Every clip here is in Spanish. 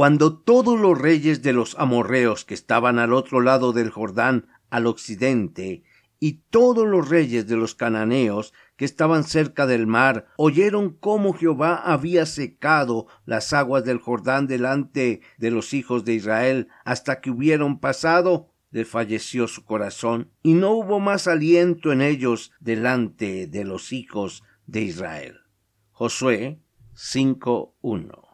Cuando todos los reyes de los amorreos que estaban al otro lado del Jordán al occidente, y todos los reyes de los cananeos que estaban cerca del mar, oyeron cómo Jehová había secado las aguas del Jordán delante de los hijos de Israel hasta que hubieron pasado, desfalleció su corazón, y no hubo más aliento en ellos delante de los hijos de Israel. Josué 5.1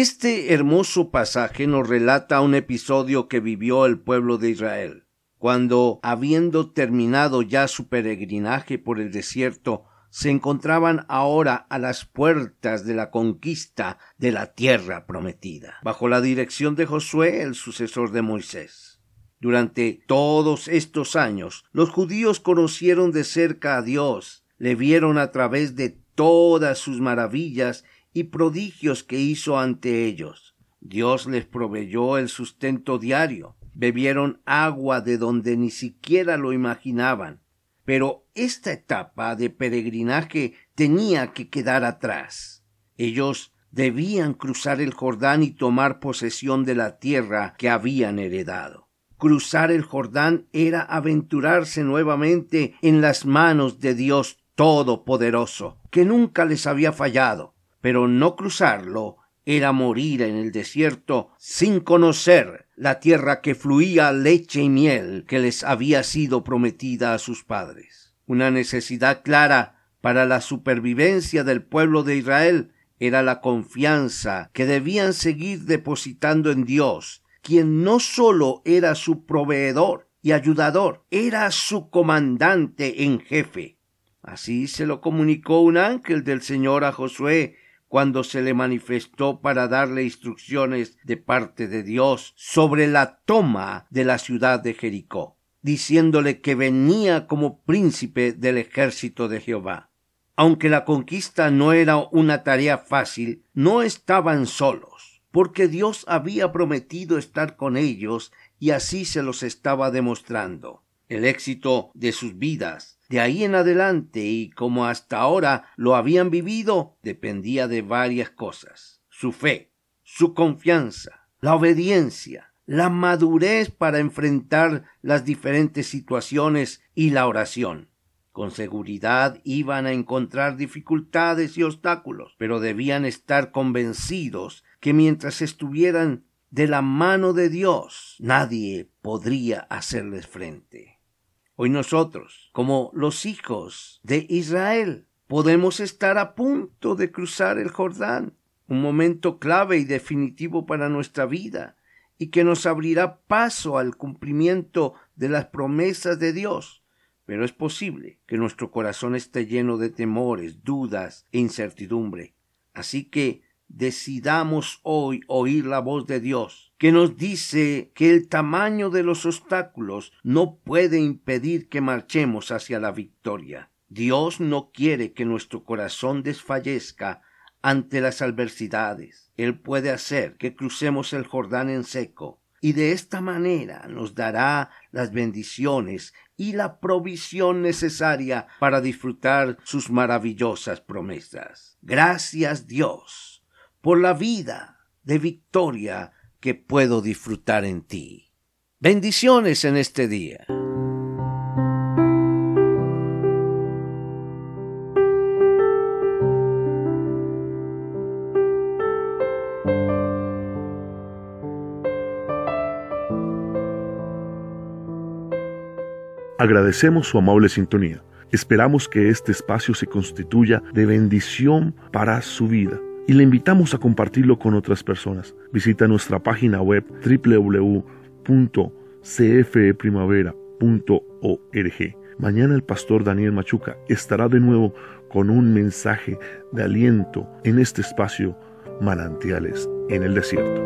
este hermoso pasaje nos relata un episodio que vivió el pueblo de Israel, cuando, habiendo terminado ya su peregrinaje por el desierto, se encontraban ahora a las puertas de la conquista de la tierra prometida, bajo la dirección de Josué, el sucesor de Moisés. Durante todos estos años, los judíos conocieron de cerca a Dios, le vieron a través de todas sus maravillas y prodigios que hizo ante ellos. Dios les proveyó el sustento diario, bebieron agua de donde ni siquiera lo imaginaban. Pero esta etapa de peregrinaje tenía que quedar atrás. Ellos debían cruzar el Jordán y tomar posesión de la tierra que habían heredado. Cruzar el Jordán era aventurarse nuevamente en las manos de Dios Todopoderoso, que nunca les había fallado pero no cruzarlo era morir en el desierto sin conocer la tierra que fluía leche y miel que les había sido prometida a sus padres. Una necesidad clara para la supervivencia del pueblo de Israel era la confianza que debían seguir depositando en Dios, quien no sólo era su proveedor y ayudador, era su comandante en jefe. Así se lo comunicó un ángel del Señor a Josué cuando se le manifestó para darle instrucciones de parte de Dios sobre la toma de la ciudad de Jericó, diciéndole que venía como príncipe del ejército de Jehová. Aunque la conquista no era una tarea fácil, no estaban solos, porque Dios había prometido estar con ellos y así se los estaba demostrando. El éxito de sus vidas de ahí en adelante y como hasta ahora lo habían vivido, dependía de varias cosas. Su fe, su confianza, la obediencia, la madurez para enfrentar las diferentes situaciones y la oración. Con seguridad iban a encontrar dificultades y obstáculos, pero debían estar convencidos que mientras estuvieran de la mano de Dios, nadie podría hacerles frente. Hoy nosotros, como los hijos de Israel, podemos estar a punto de cruzar el Jordán, un momento clave y definitivo para nuestra vida, y que nos abrirá paso al cumplimiento de las promesas de Dios. Pero es posible que nuestro corazón esté lleno de temores, dudas e incertidumbre. Así que decidamos hoy oír la voz de Dios, que nos dice que el tamaño de los obstáculos no puede impedir que marchemos hacia la victoria. Dios no quiere que nuestro corazón desfallezca ante las adversidades. Él puede hacer que crucemos el Jordán en seco, y de esta manera nos dará las bendiciones y la provisión necesaria para disfrutar sus maravillosas promesas. Gracias Dios por la vida de victoria que puedo disfrutar en ti. Bendiciones en este día. Agradecemos su amable sintonía. Esperamos que este espacio se constituya de bendición para su vida y le invitamos a compartirlo con otras personas. Visita nuestra página web www.cfeprimavera.org. Mañana el pastor Daniel Machuca estará de nuevo con un mensaje de aliento en este espacio manantiales en el desierto.